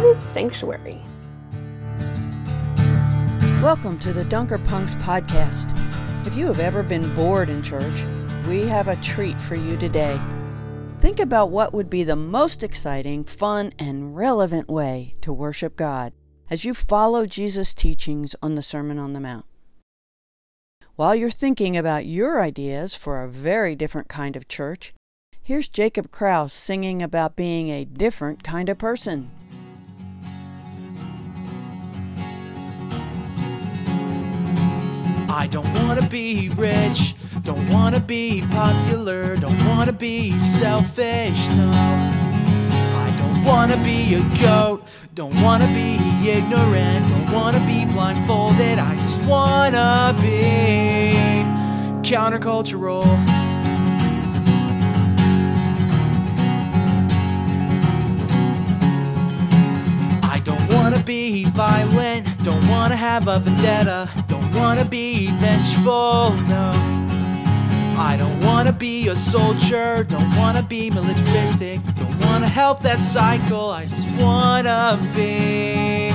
What is sanctuary? Welcome to the Dunker Punks podcast. If you have ever been bored in church, we have a treat for you today. Think about what would be the most exciting, fun, and relevant way to worship God as you follow Jesus' teachings on the Sermon on the Mount. While you're thinking about your ideas for a very different kind of church, here's Jacob Kraus singing about being a different kind of person. I don't wanna be rich, don't wanna be popular, don't wanna be selfish, no. I don't wanna be a goat, don't wanna be ignorant, don't wanna be blindfolded, I just wanna be countercultural. I don't wanna be violent, don't wanna have a vendetta, wanna be vengeful, no. I don't wanna be a soldier, don't wanna be militaristic, don't wanna help that cycle, I just wanna be a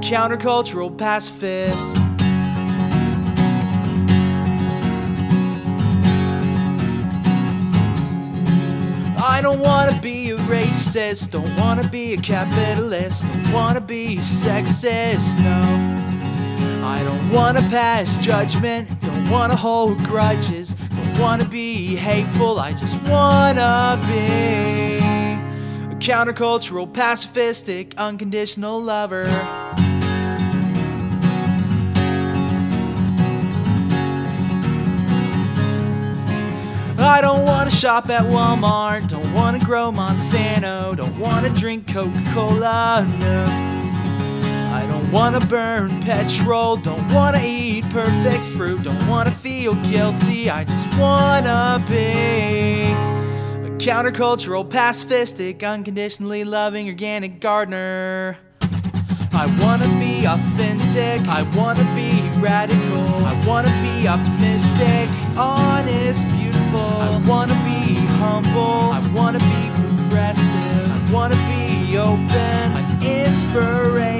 countercultural pacifist. I don't wanna be a racist, don't wanna be a capitalist, don't wanna be sexist, no. I don't wanna pass judgment, don't wanna hold grudges, don't wanna be hateful, I just wanna be a countercultural, pacifistic, unconditional lover. I don't wanna shop at Walmart, don't wanna grow Monsanto, don't wanna drink Coca Cola, no. Wanna burn petrol, don't wanna eat perfect fruit, don't wanna feel guilty, I just wanna be a countercultural, pacifistic, unconditionally loving organic gardener. I wanna be authentic, I wanna be radical, I wanna be optimistic, honest, beautiful. I wanna be humble, I wanna be progressive, I wanna be open, an inspiration.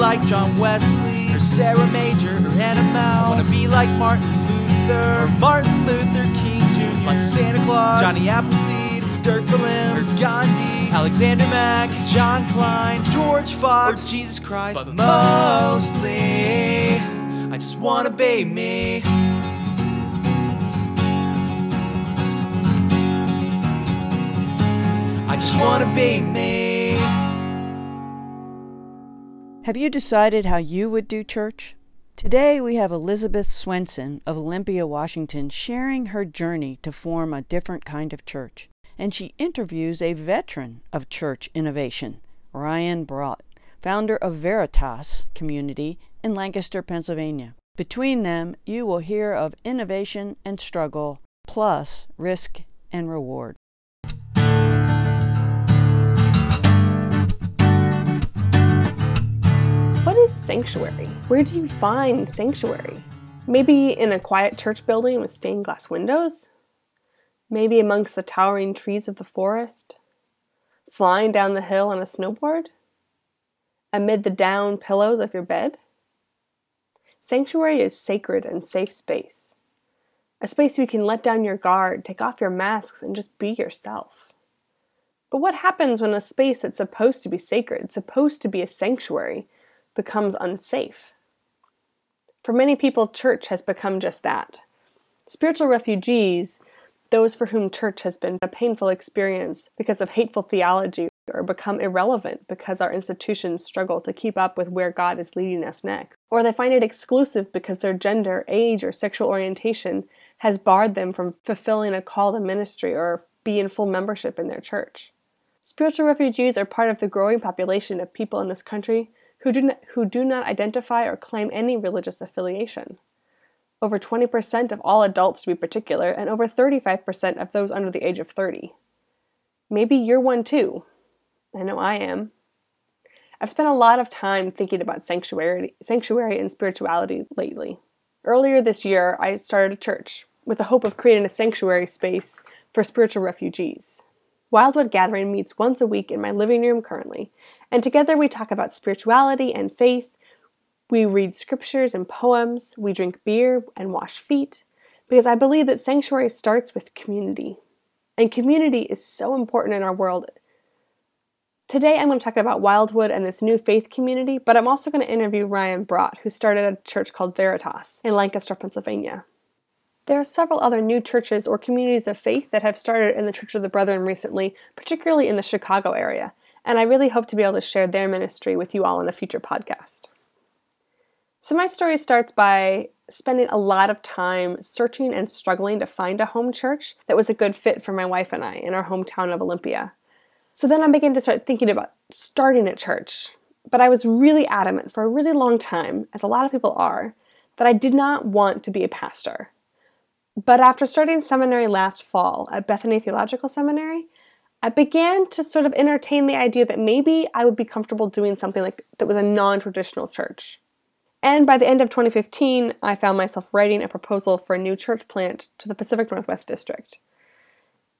I wanna be like John Wesley, or Sarah Major, or Anna Mow. I wanna be like Martin Luther, or Martin Luther King Jr., like Santa Claus, Johnny Appleseed, Dirk Willems, or Gandhi, Alexander Mack, John Kline, George Fox, or Jesus Christ. But mostly, I just wanna be me. I just wanna be me. Have you decided how you would do church? Today we have Elizabeth Swenson of Olympia, Washington, sharing her journey to form a different kind of church. And she interviews a veteran of church innovation, Ryan Braught, founder of Veritas Community in Lancaster, Pennsylvania. Between them, you will hear of innovation and struggle, plus risk and reward. Sanctuary? Where do you find sanctuary? Maybe in a quiet church building with stained glass windows? Maybe amongst the towering trees of the forest? Flying down the hill on a snowboard? Amid the down pillows of your bed? Sanctuary is sacred and safe space. A space where you can let down your guard, take off your masks, and just be yourself. But what happens when a space that's supposed to be sacred, supposed to be a sanctuary, becomes unsafe? For many people, church has become just that. Spiritual refugees, those for whom church has been a painful experience because of hateful theology, or become irrelevant because our institutions struggle to keep up with where God is leading us next. Or they find it exclusive because their gender, age, or sexual orientation has barred them from fulfilling a call to ministry or be in full membership in their church. Spiritual refugees are part of the growing population of people in this country who do not, who do not identify or claim any religious affiliation. Over 20% of all adults, to be particular, and over 35% of those under the age of 30. Maybe you're one too. I know I am. I've spent a lot of time thinking about sanctuary, sanctuary and spirituality lately. Earlier this year, I started a church with the hope of creating a sanctuary space for spiritual refugees. Wildwood Gathering meets once a week in my living room currently, and together we talk about spirituality and faith. We read scriptures and poems, we drink beer and wash feet, because I believe that sanctuary starts with community. And community is so important in our world. Today I'm going to talk about Wildwood and this new faith community, but I'm also going to interview Ryan Braught, who started a church called Veritas in Lancaster, Pennsylvania. There are several other new churches or communities of faith that have started in the Church of the Brethren recently, particularly in the Chicago area, and I really hope to be able to share their ministry with you all in a future podcast. So, my story starts by spending a lot of time searching and struggling to find a home church that was a good fit for my wife and I in our hometown of Olympia. So then I began to start thinking about starting a church. But I was really adamant for a really long time, as a lot of people are, that I did not want to be a pastor. But after starting seminary last fall at Bethany Theological Seminary, I began to sort of entertain the idea that maybe I would be comfortable doing something like that was a non-traditional church. And by the end of 2015, I found myself writing a proposal for a new church plant to the Pacific Northwest District.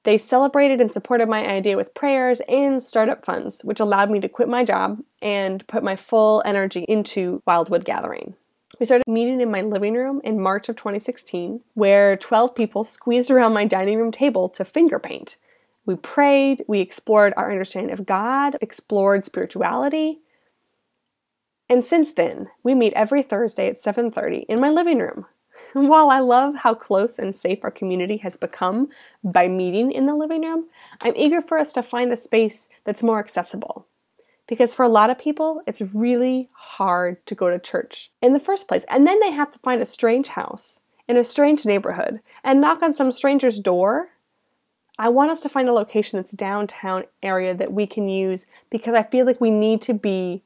They celebrated and supported my idea with prayers and startup funds, which allowed me to quit my job and put my full energy into Wildwood Gathering. We started meeting in my living room in March of 2016, where 12 people squeezed around my dining room table to finger paint. We prayed, we explored our understanding of God, explored spirituality. And since then, we meet every Thursday at 7:30 in my living room. And While I love how close and safe our community has become by meeting in the living room, I'm eager for us to find a space that's more accessible because for a lot of people, it's really hard to go to church in the first place. And then they have to find a strange house in a strange neighborhood and knock on some stranger's door. I want us to find a location that's downtown area that we can use because I feel like we need to be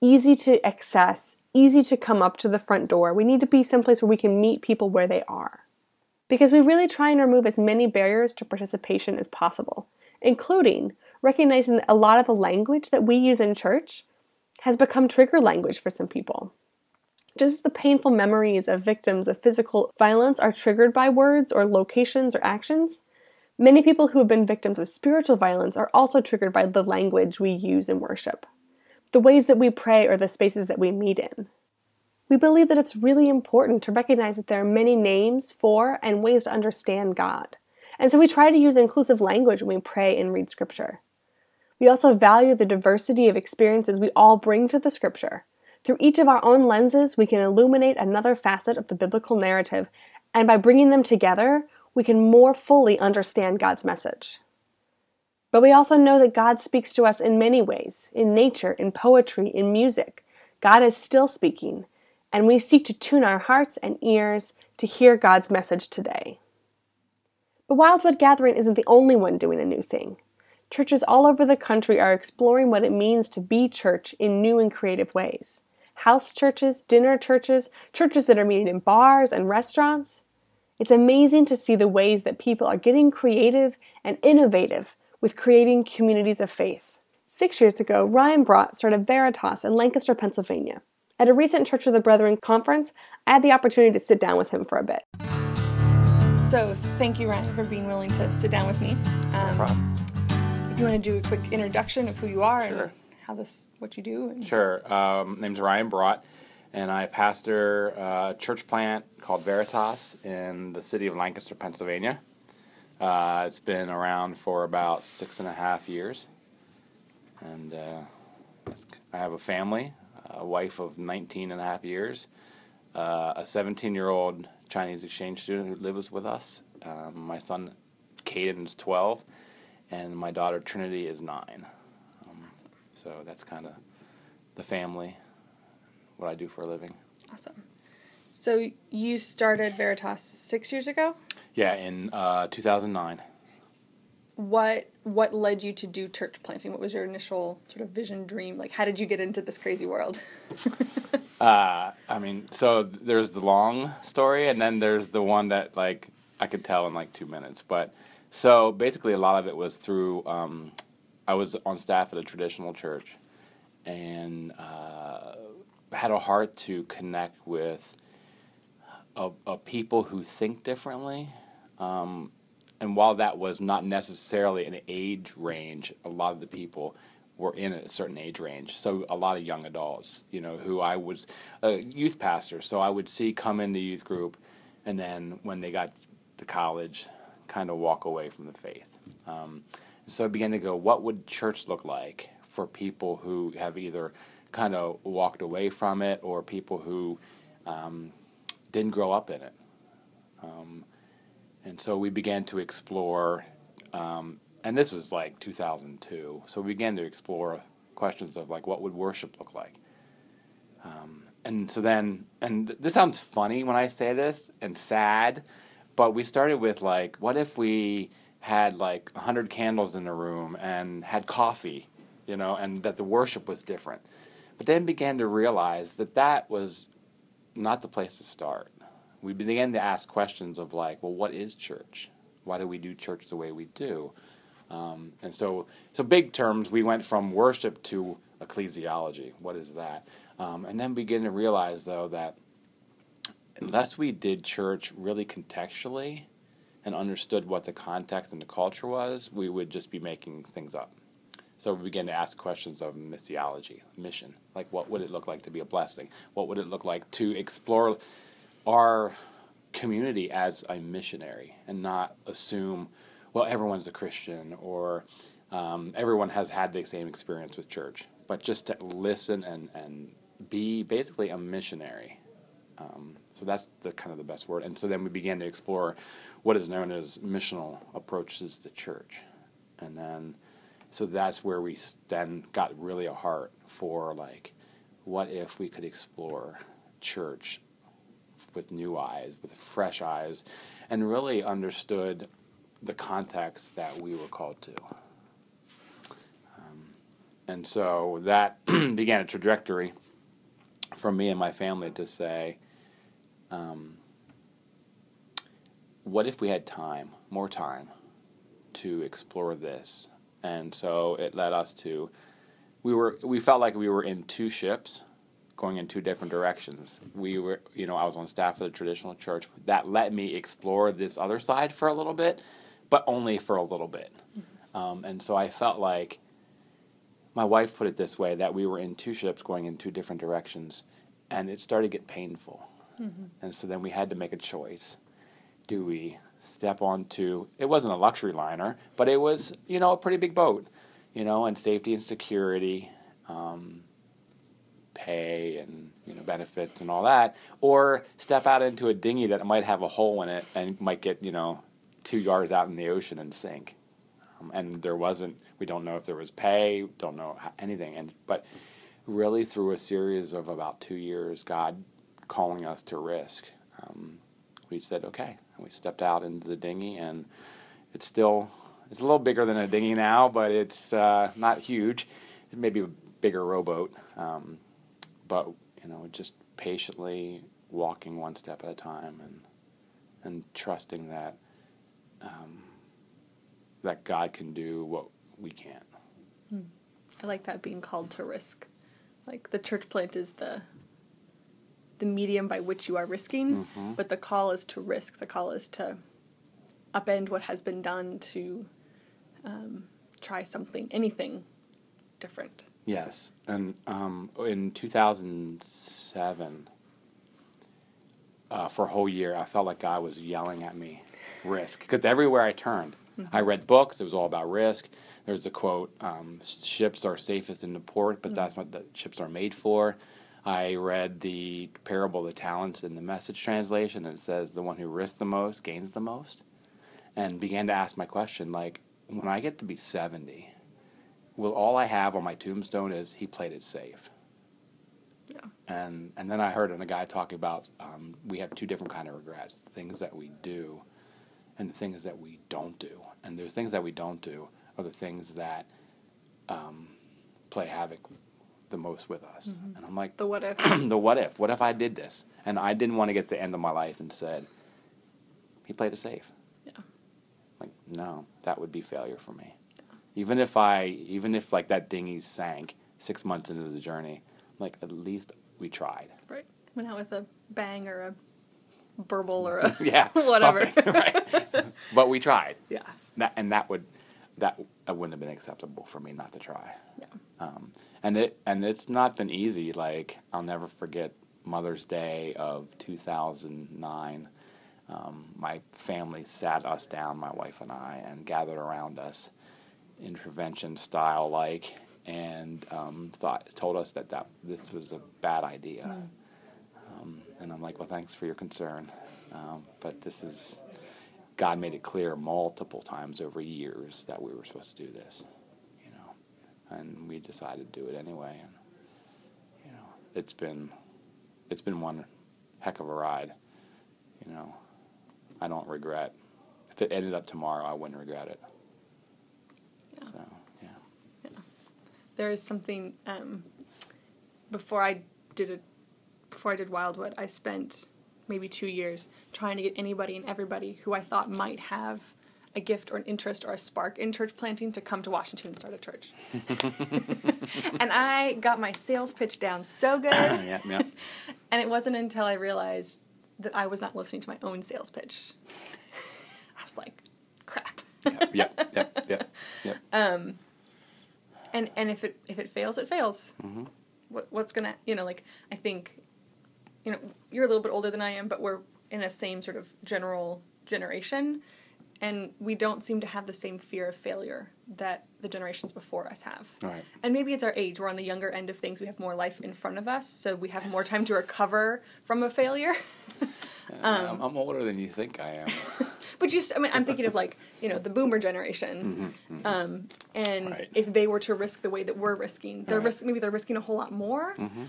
easy to access, easy to come up to the front door. We need to be someplace where we can meet people where they are. Because we really try and remove as many barriers to participation as possible, including recognizing that a lot of the language that we use in church has become trigger language for some people. Just as the painful memories of victims of physical violence are triggered by words or locations or actions, many people who have been victims of spiritual violence are also triggered by the language we use in worship, the ways that we pray, or the spaces that we meet in. We believe that it's really important to recognize that there are many names for and ways to understand God. And so we try to use inclusive language when we pray and read scripture. We also value the diversity of experiences we all bring to the scripture. Through each of our own lenses, we can illuminate another facet of the biblical narrative, and by bringing them together, we can more fully understand God's message. But we also know that God speaks to us in many ways in nature, in poetry, in music. God is still speaking, and we seek to tune our hearts and ears to hear God's message today. But Wildwood Gathering isn't the only one doing a new thing. Churches all over the country are exploring what it means to be church in new and creative ways. House churches, dinner churches, churches that are meeting in bars and restaurants. It's amazing to see the ways that people are getting creative and innovative with creating communities of faith. Six years ago, Ryan Braught started Veritas in Lancaster, Pennsylvania. At a recent Church of the Brethren conference, I had the opportunity to sit down with him for a bit. So, thank you, Ryan, for being willing to sit down with me. Um, no problem you want to do a quick introduction of who you are sure. and how this, what you do? And... Sure. Um, my name's Ryan Braught, and I pastor a church plant called Veritas in the city of Lancaster, Pennsylvania. Uh, it's been around for about six and a half years, and uh, I have a family, a wife of 19 and a half years, uh, a 17 year old Chinese exchange student who lives with us. Um, my son Caden is 12 and my daughter Trinity is nine. Um, so that's kind of the family, what I do for a living. Awesome. So you started Veritas six years ago? Yeah, in uh, 2009. What what led you to do church planting? What was your initial sort of vision, dream? Like, how did you get into this crazy world? uh, I mean, so there's the long story, and then there's the one that like I could tell in like two minutes. But so basically, a lot of it was through. Um, I was on staff at a traditional church, and uh, had a heart to connect with a, a people who think differently. Um, and while that was not necessarily an age range, a lot of the people were in a certain age range. So a lot of young adults, you know, who I was a youth pastor, so I would see come in the youth group, and then when they got to college, kind of walk away from the faith. Um, so I began to go, what would church look like for people who have either kind of walked away from it or people who um, didn't grow up in it? Um, and so we began to explore um, and this was like 2002. So we began to explore questions of like what would worship look like. Um, and so then, and this sounds funny when I say this and sad, but we started with like, what if we had like 100 candles in the room and had coffee, you know, and that the worship was different. But then began to realize that that was not the place to start. We began to ask questions of like, well, what is church? Why do we do church the way we do? Um, and so, so big terms, we went from worship to ecclesiology. What is that? Um, and then begin to realize, though, that unless we did church really contextually and understood what the context and the culture was, we would just be making things up. So we began to ask questions of missiology, mission. Like, what would it look like to be a blessing? What would it look like to explore our community as a missionary and not assume well, everyone's a Christian or um, everyone has had the same experience with church, but just to listen and, and be basically a missionary. Um, so that's the kind of the best word. And so then we began to explore what is known as missional approaches to church, and then so that's where we then got really a heart for like, what if we could explore church with new eyes, with fresh eyes, and really understood the context that we were called to. Um, and so that began a trajectory for me and my family to say, um, what if we had time, more time, to explore this? And so it led us to, we were, we felt like we were in two ships going in two different directions. We were, you know, I was on staff of the traditional church. That let me explore this other side for a little bit but only for a little bit. Um, and so I felt like my wife put it this way that we were in two ships going in two different directions, and it started to get painful. Mm-hmm. And so then we had to make a choice. Do we step onto it wasn't a luxury liner, but it was, you know, a pretty big boat, you know, and safety and security, um, pay and you know benefits and all that, or step out into a dinghy that might have a hole in it and might get you know two yards out in the ocean and sink. Um, and there wasn't. We don't know if there was pay. Don't know anything. And but really through a series of about two years, God calling us to risk, um, we said okay. And we stepped out into the dinghy, and it's still it's a little bigger than a dinghy now, but it's uh, not huge. Maybe a bigger rowboat, um, but you know, just patiently walking one step at a time and and trusting that um, that God can do what we can't. Hmm. I like that being called to risk. Like the church plant is the the medium by which you are risking, mm-hmm. but the call is to risk. The call is to upend what has been done to um, try something, anything different. Yes, and um, in 2007, uh, for a whole year, I felt like God was yelling at me risk because everywhere I turned, mm-hmm. I read books. It was all about risk. There's a quote: um, "Ships are safest in the port, but mm-hmm. that's what the ships are made for." I read the parable of the talents in the message translation, and it says, "The one who risks the most gains the most," and began to ask my question: like, when I get to be seventy, will all I have on my tombstone is he played it safe? Yeah. And and then I heard a guy talking about um, we have two different kind of regrets: things that we do and the things that we don't do. And the things that we don't do are the things that um, play havoc the most with us. Mm-hmm. And I'm like, the what if? the what if? What if I did this? And I didn't want to get to the end of my life and said, he played it safe. Yeah. Like, no, that would be failure for me. Yeah. Even if I, even if like that dinghy sank six months into the journey, like at least we tried. Right. Went out with a bang or a burble or a yeah, whatever. right? but we tried. yeah. That and that would that that wouldn't have been acceptable for me not to try. Yeah. Um, and it and it's not been easy. Like I'll never forget Mother's Day of 2009. Um, my family sat us down, my wife and I, and gathered around us, intervention style like, and um, thought told us that, that this was a bad idea. Um, and I'm like, well, thanks for your concern, um, but this is God made it clear multiple times over years that we were supposed to do this, you know, and we decided to do it anyway. And you know, it's been it's been one heck of a ride. You know, I don't regret. If it ended up tomorrow, I wouldn't regret it. Yeah. So yeah, there is something um, before I did it before I did Wildwood, I spent maybe two years trying to get anybody and everybody who I thought might have a gift or an interest or a spark in church planting to come to Washington and start a church. and I got my sales pitch down so good, yeah, yeah. and it wasn't until I realized that I was not listening to my own sales pitch. I was like, crap. Yep, yep, yep, yep, yep. and and if it if it fails, it fails. Mm-hmm. What what's gonna you know like I think, you know you're a little bit older than I am, but we're in a same sort of general generation, and we don't seem to have the same fear of failure that the generations before us have. Right. And maybe it's our age. We're on the younger end of things. We have more life in front of us, so we have more time to recover from a failure. Um, I'm, I'm older than you think I am. But just, I mean, I'm thinking of like, you know, the boomer generation. Um, and Mm-hmm, Right. if they were to risk the way that we're risking, they're Right. risk, maybe they're risking a whole lot more. Mm-hmm.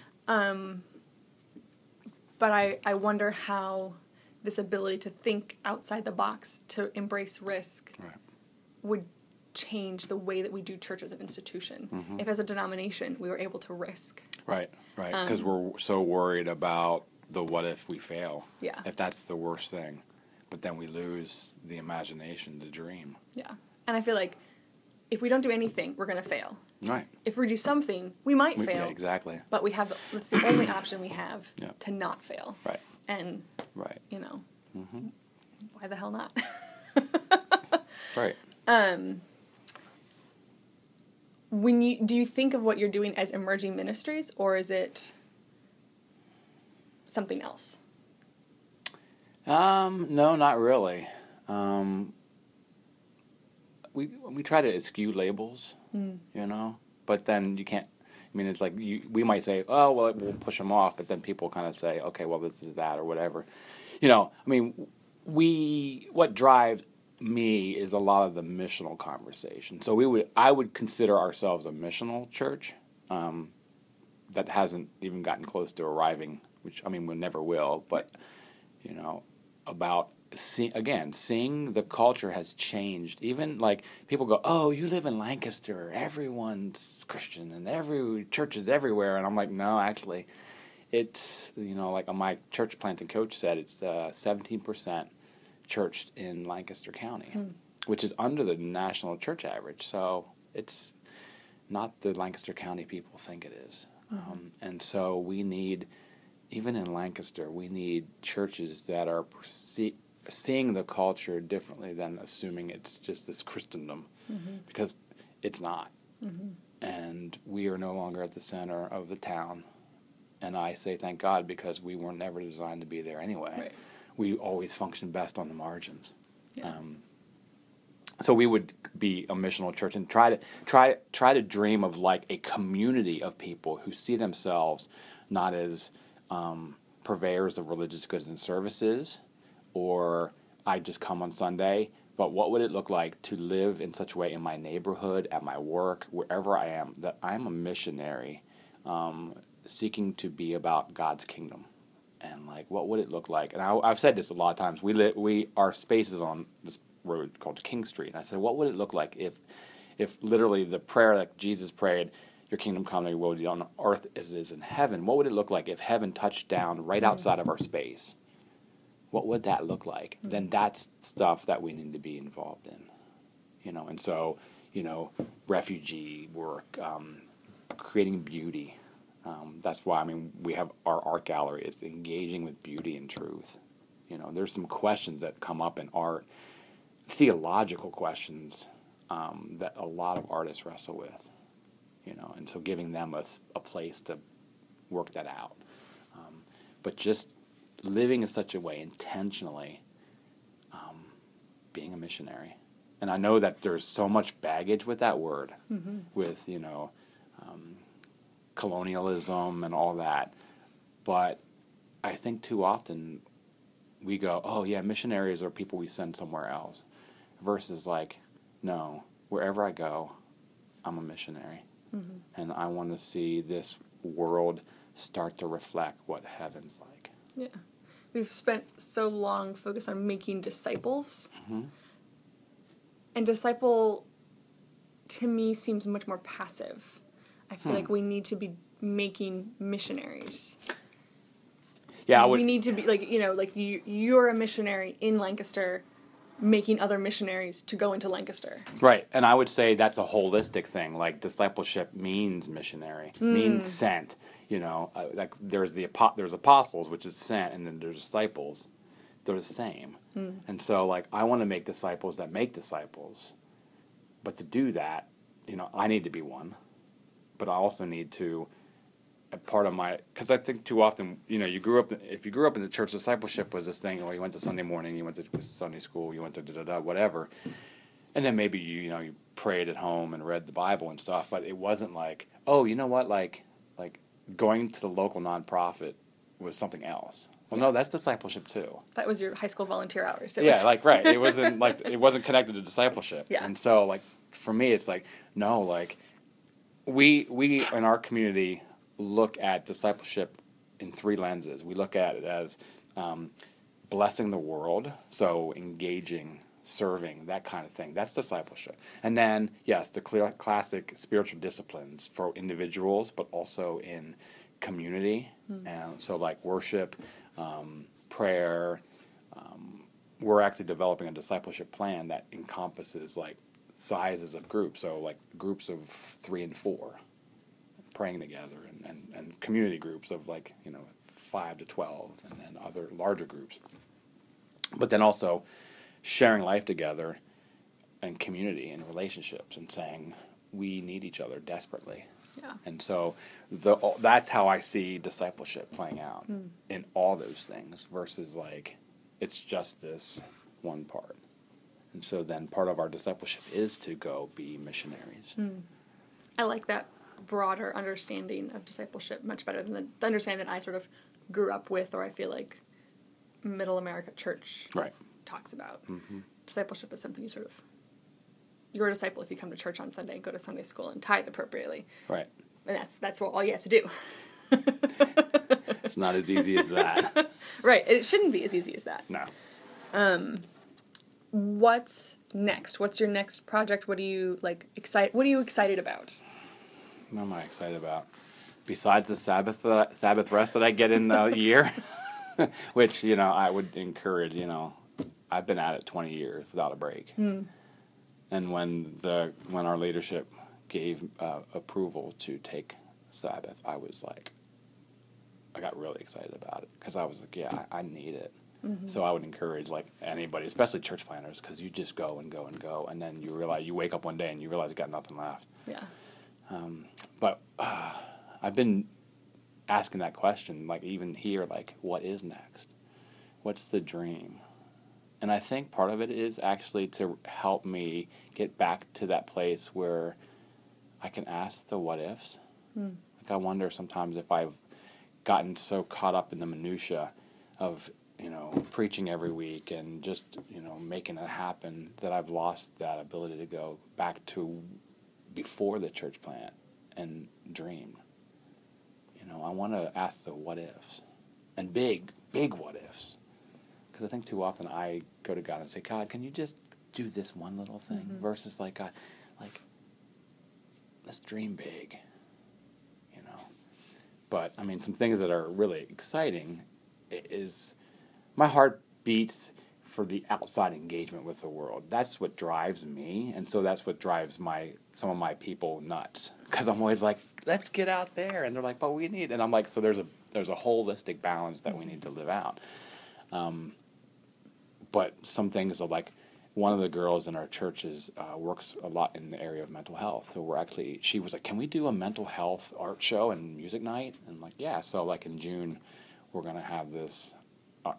Um, but I, I wonder how this ability to think outside the box, to embrace risk, right. would change the way that we do church as an institution. Mm-hmm. If as a denomination we were able to risk. Right, right. Um, Because we're so worried about the what if we fail. Yeah. If that's the worst thing. But then we lose the imagination to dream. Yeah. And I feel like if we don't do anything, we're going to fail. Right. If we do something, we might We- fail. yeah, exactly. but we have that's the only option we have Yeah. to not fail Right. and Right. you know Mm-hmm. why the hell not Right. um when you do you think of what you're doing as emerging ministries or is it something else Um, no, not really. Um, we we try to eschew labels, you know, but then you can't. I mean, it's like you, we might say, "Oh, well, we'll push them off," but then people kind of say, "Okay, well, this is that or whatever." You know, I mean, we what drives me is a lot of the missional conversation. So we would, I would consider ourselves a missional church um, that hasn't even gotten close to arriving, which I mean, we never will, but you know, about see, again, seeing the culture has changed. Even like people go, "Oh, you live in Lancaster. Everyone's Christian, and every church is everywhere." And I'm like, "No, actually, it's you know, like my church planting coach said, it's uh, seventeen percent churched in Lancaster County, which is under the national church average. So it's not the Lancaster County people think it is. Um, and so we need, even in Lancaster, we need churches that are perce- seeing the culture differently than assuming it's just this Christendom, because it's not. And we are no longer at the center of the town. And I say thank God because we were never designed to be there anyway. Right. We always function best on the margins. Yeah. Um, so we would be a missional church and try to try try to dream of like a community of people who see themselves not as um, purveyors of religious goods and services, or I just come on Sunday. But what would it look like to live in such a way in my neighborhood, at my work, wherever I am, that I'm a missionary, um, seeking to be about God's kingdom, and like what would it look like? And I, I've said this a lot of times. We li- we our space is on this road called King Street, and I said, what would it look like if, if literally the prayer that Jesus prayed, "Your kingdom come, Your will be on earth as it is in heaven." What would it look like if heaven touched down right outside of our space? What would that look like? Then that's stuff that we need to be involved in, you know. And so, you know, refugee work, um, creating beauty. Um, that's why I mean we have our art gallery It's engaging with beauty and truth, You know, there's some questions that come up in art, theological questions um, that a lot of artists wrestle with. You know, and so giving them a, a place to work that out. Um, but just living in such a way intentionally, um, being a missionary. And I know that there's so much baggage with that word, with, you know, um, colonialism and all that. But I think too often we go, oh, yeah, missionaries are people we send somewhere else, versus like, no, wherever I go, I'm a missionary. And I want to see this world start to reflect what heaven's like. Yeah. We've spent so long focused on making disciples. Mm-hmm. And disciple to me seems much more passive. I feel hmm. like we need to be making missionaries. Yeah, I would. we need to be like, you know, like you you're a missionary in Lancaster making other missionaries to go into Lancaster. Right, and I would say that's a holistic thing. Like discipleship means missionary, means sent. You know, uh, like there's the there's apostles, which is sent, and then there's disciples. They're the same, and so like I want to make disciples that make disciples, but to do that, you know, I need to be one, but I also need to. A part of my, because I think too often, you know, you grew up. If you grew up in the church, discipleship was this thing. Well, you went to Sunday morning, you went to Sunday school, you went to da da da, whatever and then maybe you you know you prayed at home and read the Bible and stuff, but it wasn't like oh you know what like like going to the local nonprofit was something else. Well, no, that's discipleship too. That was your high school volunteer hours. It yeah, was, like right. It wasn't like it wasn't connected to discipleship. Yeah. And so like for me, it's like no, like we we in our community look at discipleship in three lenses. We look at it as um, blessing the world, so engaging, serving, that kind of thing. That's discipleship. And then yes, the clear, classic spiritual disciplines for individuals, but also in community. And so like worship, um, prayer, we're actually developing a discipleship plan that encompasses like sizes of groups. So like groups of three and four, praying together, and, and, and community groups of like you know five to twelve, and then other larger groups. But then also sharing life together, and community and relationships, and saying we need each other desperately. Yeah. And so the that's how I see discipleship playing out hmm. in all those things versus like it's just this one part. And so then part of our discipleship is to go be missionaries. Hmm. I like that broader understanding of discipleship much better than the, the understanding that I sort of grew up with, or I feel like Middle America Church Right. talks about. Discipleship is something you sort of you're a disciple if you come to church on Sunday and go to Sunday school and tithe appropriately, Right. and that's that's what all you have to do. It's not as easy as that. right? It shouldn't be as easy as that. No. Um, what's next? What's your next project? What are you like excited? What are you excited about? What am I excited about? Besides the Sabbath that I, Sabbath rest that I get in a year, which you know I would encourage. You know, I've been at it twenty years without a break, and when the when our leadership gave uh, approval to take Sabbath, I was like, I got really excited about it because I was like, yeah, I, I need it. So I would encourage like anybody, especially church planners, because you just go and go and go, and then you realize you wake up one day and you realize you got nothing left Yeah. But uh, I've been asking that question, like even here, like what is next? What's the dream? And I think part of it is actually to help me get back to that place where I can ask the what ifs. Like I wonder sometimes if I've gotten so caught up in the minutia of you know preaching every week and just you know making it happen that I've lost that ability to go back to before the church plant and dream. You know, I want to ask the what ifs and big, big what ifs. Because I think too often I go to God and say, God, can you just do this one little thing? Mm-hmm. Versus like, God, like, let's dream big. You know. But I mean, some things that are really exciting is my heart beats for the outside engagement with the world. That's what drives me, and so that's what drives my some of my people nuts. Because I'm always like, let's get out there, and they're like, but we need, and I'm like, so there's a there's a holistic balance that we need to live out. Um, but some things are like one of the girls in our churches uh, works a lot in the area of mental health. So we're actually, she was like, "Can we do a mental health art show and music night?" And I'm like, "Yeah." So like in June, we're gonna have this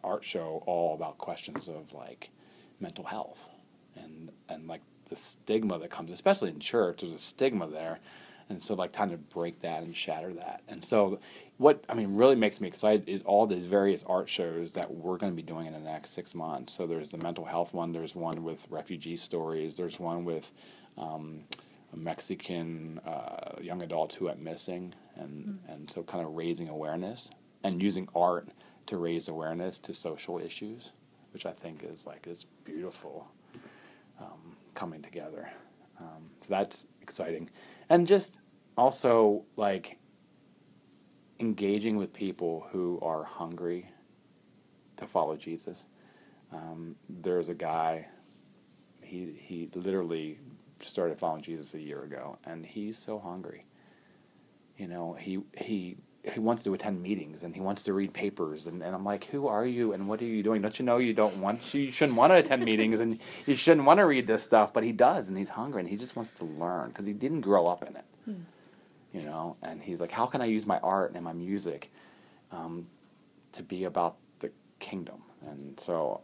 art show all about questions of like mental health and and like the stigma that comes, especially in church. There's a stigma there, and so like trying to break that and shatter that. And so, what I mean really makes me excited is all the various art shows that we're going to be doing in the next six months. So there's the mental health one. There's one with refugee stories. There's one with um, a Mexican uh, young adult who went missing, and and so kind of raising awareness and using art to raise awareness to social issues, which I think is like is beautiful um, coming together. Um, so that's exciting, and just also like engaging with people who are hungry to follow Jesus. Um, there's a guy. He he literally started following Jesus a year ago, and he's so hungry. You know, he he he wants to attend meetings and he wants to read papers and, and I'm like, who are you and what are you doing? Don't you know you don't want you shouldn't want to attend meetings and you shouldn't want to read this stuff, but he does and he's hungry and he just wants to learn because he didn't grow up in it, you know. And he's like, how can I use my art and my music um, to be about the kingdom? And so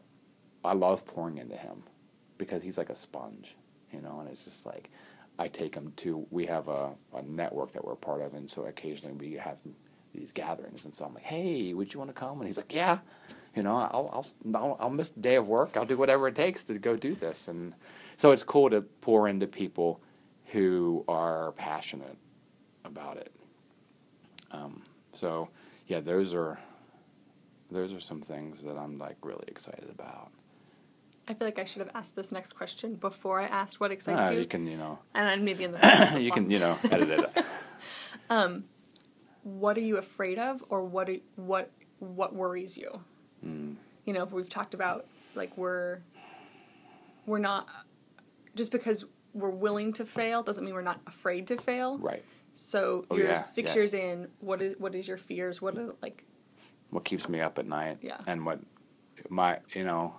I love pouring into him because he's like a sponge, you know. And it's just like I take him to. We have a, a network that we're part of, and so occasionally we have these gatherings, and so I'm like, "Hey, would you want to come?" And he's like, "Yeah." You know, I'll, I'll I'll I'll miss the day of work. I'll do whatever it takes to go do this, and so it's cool to pour into people who are passionate about it. Um, so yeah, those are those are some things that I'm like really excited about. I feel like I should have asked this next question before I asked what excites Ah, you. you can you know and maybe in the you can you know edit it. what are you afraid of or what are, what what worries you Hmm. you know if we've talked about like we're we're not just because we're willing to fail doesn't mean we're not afraid to fail Right. so Oh, you're yeah, six yeah. years in what is what is your fears what are like What keeps me up at night? Yeah. And what my you know.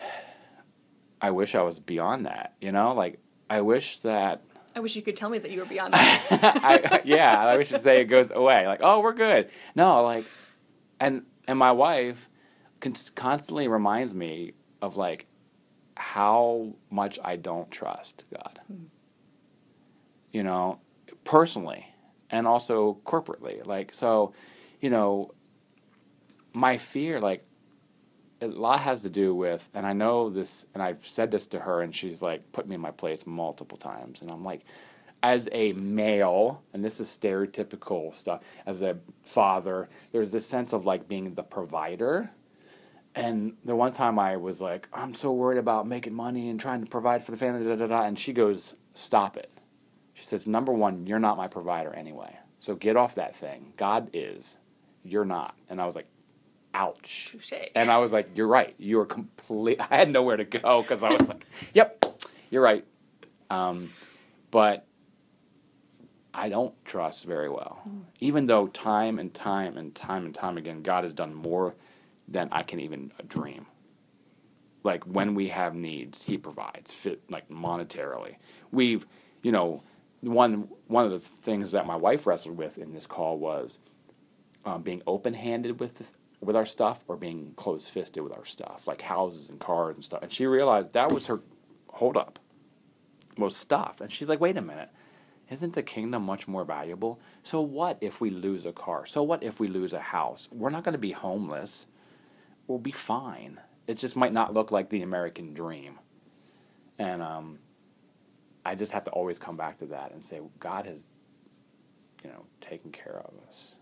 I wish I was beyond that. You know, like I wish that i wish you could tell me that you were beyond that I, yeah, I wish to say it goes away. Like, oh, we're good. No, like, and and my wife con- constantly reminds me of like how much I don't trust God. Hmm. You know, personally and also corporately. Like, so, you know, my fear, like, a lot has to do with, and I know this, and I've said this to her, and she's like put me in my place multiple times, and I'm like, as a male, and this is stereotypical stuff, as a father, there's this sense of like being the provider. And the one time I was like, I'm so worried about making money and trying to provide for the family, da da da, and she goes, Stop it. She says, Number one, you're not my provider anyway. So get off that thing. God is. You're not. And I was like, Ouch. Touche. And I was like, You're right. You are complete. I had nowhere to go because I was like, Yep, you're right. Um, but I don't trust very well. Even though time and time and time and time again, God has done more than I can even dream. Like when we have needs, He provides, fit like monetarily. We've, you know, one one of the things that my wife wrestled with in this call was um, being open-handed with with our stuff or being closed-fisted with our stuff, like houses and cars and stuff. And she realized that was her hold up was stuff. And she's like, wait a minute, isn't the kingdom much more valuable? So what if we lose a car? So what if we lose a house? We're not going to be homeless. We'll be fine. It just might not look like the American dream. And um, I just have to always come back to that and say, God has, you know, taken care of us.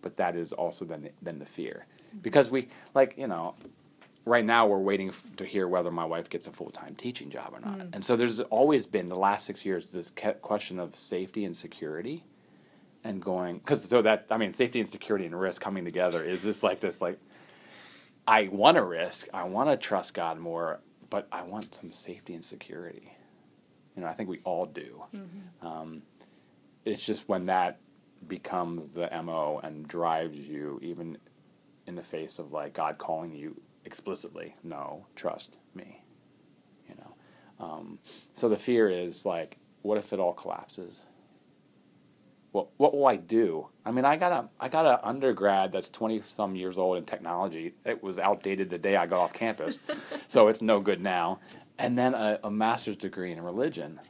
But that is also then the, then the fear. Because we, like, you know, right now we're waiting f- to hear whether my wife gets a full-time teaching job or not. And so there's always been the last six years this ca- question of safety and security and going because so that i mean safety and security and risk coming together is just like this like i want to risk i want to trust god more but i want some safety and security. You know i think we all do. Um, it's just when that becomes the mo and drives you even in the face of like god calling you explicitly, no, trust me. You know, um, so the fear is like, what if it all collapses? What what will I do? I mean, I got a I got an undergrad that's twenty some years old in technology. It was outdated the day I got off campus, so it's no good now. And then a, a master's degree in religion.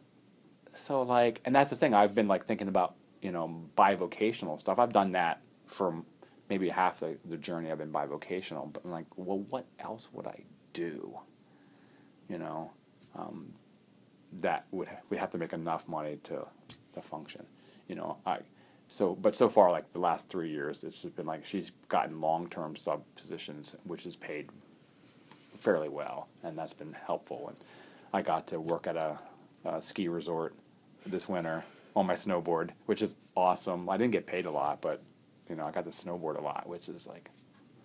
So like, and that's the thing. I've been like thinking about you know bivocational stuff. I've done that for maybe half the, the journey I've been bivocational. But I'm like, well, what else would I do? You know, um, that would we have to make enough money to to function. You know, I so but so far like the last three years, it's just been like she's gotten long term sub positions, which is paid fairly well, and that's been helpful. And I got to work at a, a ski resort this winter on my snowboard, which is awesome. I didn't get paid a lot, but you know, I got to snowboard a lot, which is like,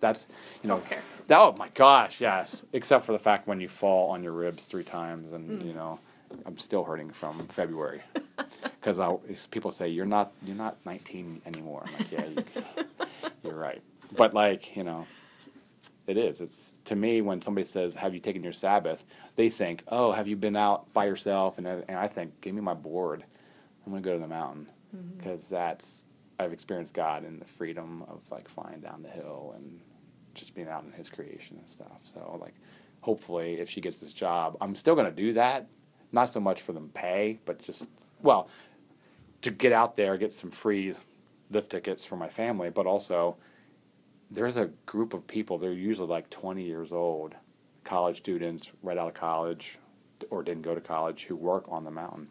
that's you know, Self-care. that, oh my gosh, yes. Except for the fact when you fall on your ribs three times, and Mm. you know, I'm still hurting from February because people say you're not you're not 19 anymore. I'm like, yeah, you, you're right. But like you know, it is. It's to me when somebody says, "Have you taken your Sabbath?" They think, "Oh, have you been out by yourself?" And and I think, "Give me my board. I'm gonna go to the mountain because that's I've experienced God in the freedom of like flying down the hill and just being out in His creation and stuff. So like, hopefully, if she gets this job, I'm still gonna do that. Not so much for the pay, but just well, to get out there, get some free lift tickets for my family, but also there's a group of people, they're usually like 20 years old, college students right out of college or didn't go to college who work on the mountain.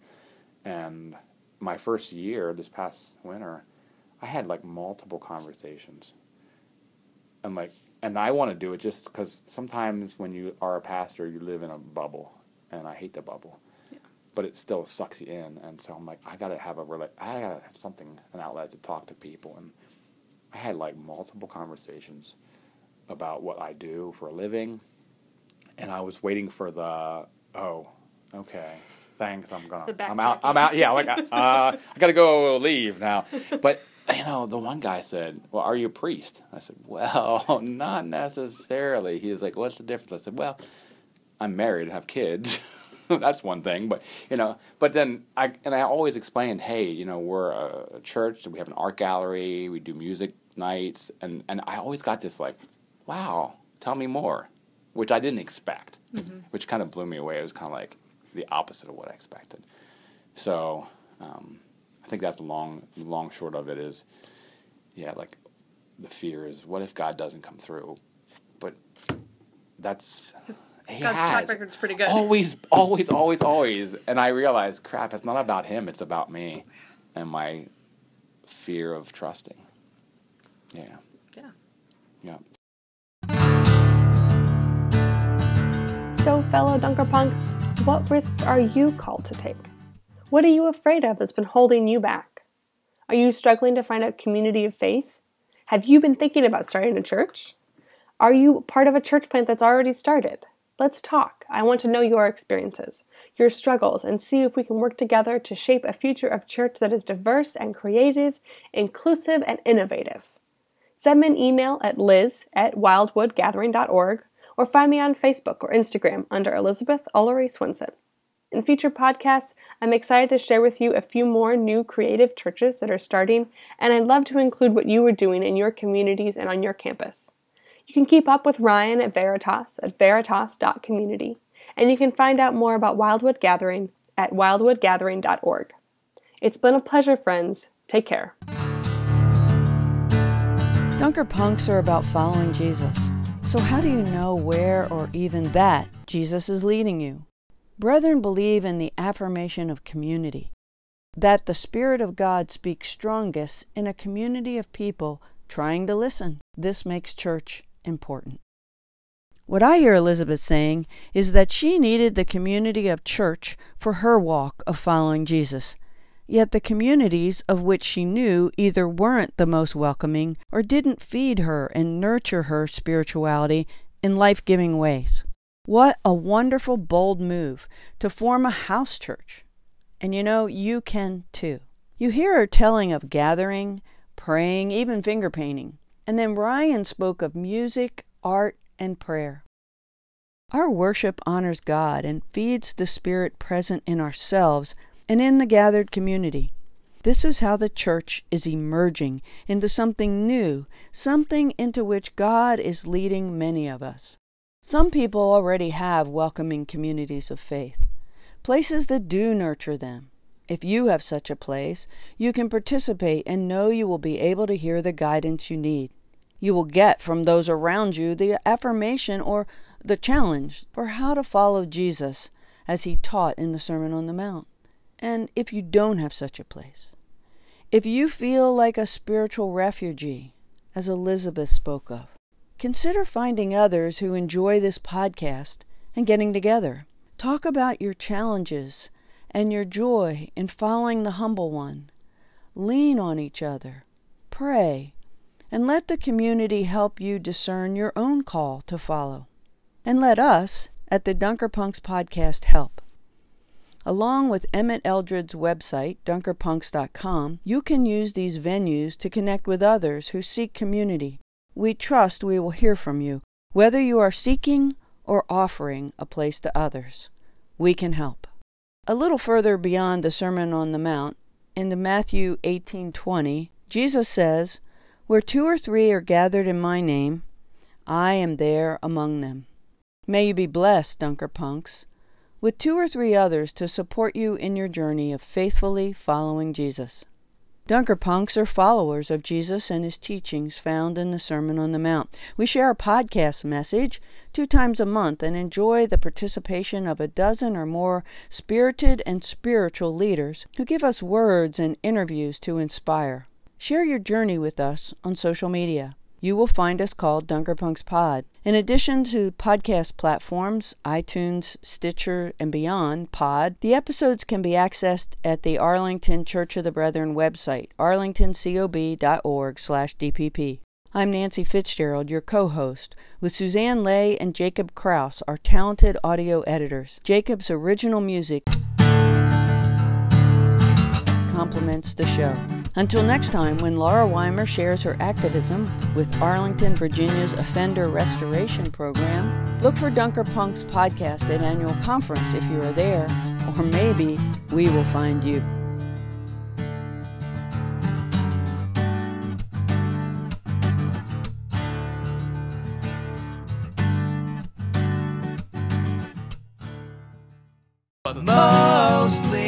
And my first year, this past winter, I had like multiple conversations. I'm like, and I want to do it just because sometimes when you are a pastor, you live in a bubble, and I hate the bubble. But it still sucks you in, and so I'm like, I gotta have a rela- I gotta have something, an outlet to talk to people, and I had like multiple conversations about what I do for a living, and I was waiting for the oh, okay, thanks, I'm gonna, I'm out, I'm out, yeah, like uh, I gotta go leave now, but you know, the one guy said, "Well, are you a priest?" I said, "Well, not necessarily." He was like, "What's the difference?" I said, "Well, I'm married and have kids." That's one thing, but you know, but then I and I always explained, hey, you know, we're a church, we have an art gallery, we do music nights, and and I always got this like, wow, tell me more, which I didn't expect, which kind of blew me away. It was kind of like the opposite of what I expected. So um, I think that's the long, long short of it is, yeah, like the fear is, what if God doesn't come through? But that's he God's track has. record's pretty good. Always, always, always, always. And I realized, crap, it's not about him. It's about me and my fear of trusting. Yeah. Yeah. Yeah. So, fellow Dunker Punks, what risks are you called to take? What are you afraid of that's been holding you back? Are you struggling to find a community of faith? Have you been thinking about starting a church? Are you part of a church plant that's already started? Let's talk. I want to know your experiences, your struggles, and see if we can work together to shape a future of church that is diverse and creative, inclusive, and innovative. Send me an email at liz at wildwoodgathering.org or find me on Facebook or Instagram under Elizabeth Ullery Swinson. In future podcasts, I'm excited to share with you a few more new creative churches that are starting, and I'd love to include what you are doing in your communities and on your campus. You can keep up with Ryan at Veritas at veritas.community, and you can find out more about Wildwood Gathering at wildwoodgathering.org. It's been a pleasure, friends. Take care. Dunker punks are about following Jesus. So, how do you know where or even that Jesus is leading you? Brethren believe in the affirmation of community, that the Spirit of God speaks strongest in a community of people trying to listen. This makes church important. What I hear Elizabeth saying is that she needed the community of church for her walk of following Jesus. Yet the communities of which she knew either weren't the most welcoming or didn't feed her and nurture her spirituality in life giving ways. What a wonderful, bold move to form a house church. And you know, you can too. You hear her telling of gathering, praying, even finger painting. And then Ryan spoke of music, art, and prayer. Our worship honors God and feeds the Spirit present in ourselves and in the gathered community. This is how the church is emerging into something new, something into which God is leading many of us. Some people already have welcoming communities of faith, places that do nurture them. If you have such a place, you can participate and know you will be able to hear the guidance you need. You will get from those around you the affirmation or the challenge for how to follow Jesus as he taught in the Sermon on the Mount. And if you don't have such a place, if you feel like a spiritual refugee, as Elizabeth spoke of, consider finding others who enjoy this podcast and getting together. Talk about your challenges and your joy in following the humble one. Lean on each other. Pray. And let the community help you discern your own call to follow. And let us at the Dunkerpunks podcast help. Along with Emmett Eldred's website, dunkerpunks.com, you can use these venues to connect with others who seek community. We trust we will hear from you, whether you are seeking or offering a place to others. We can help. A little further beyond the Sermon on the Mount, in Matthew 18:20, Jesus says, "Where two or three are gathered in my name, I am there among them." May you be blessed, Dunker Punks, with two or three others to support you in your journey of faithfully following Jesus. Dunkerpunks are followers of Jesus and his teachings found in the Sermon on the Mount. We share a podcast message two times a month and enjoy the participation of a dozen or more spirited and spiritual leaders who give us words and interviews to inspire. Share your journey with us on social media you will find us called Dunkerpunks Pod. In addition to podcast platforms, iTunes, Stitcher, and beyond Pod, the episodes can be accessed at the Arlington Church of the Brethren website, arlingtoncob.org/dpp. I'm Nancy Fitzgerald, your co-host, with Suzanne Lay and Jacob Kraus, our talented audio editors. Jacob's original music complements the show. Until next time, when Laura Weimer shares her activism with Arlington, Virginia's Offender Restoration Program, look for Dunker Punk's podcast at annual conference if you are there, or maybe we will find you. But mostly,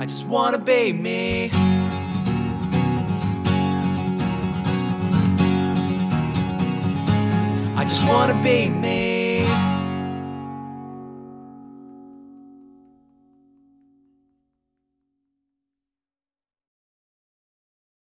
I just wanna be me. Just wanna be me.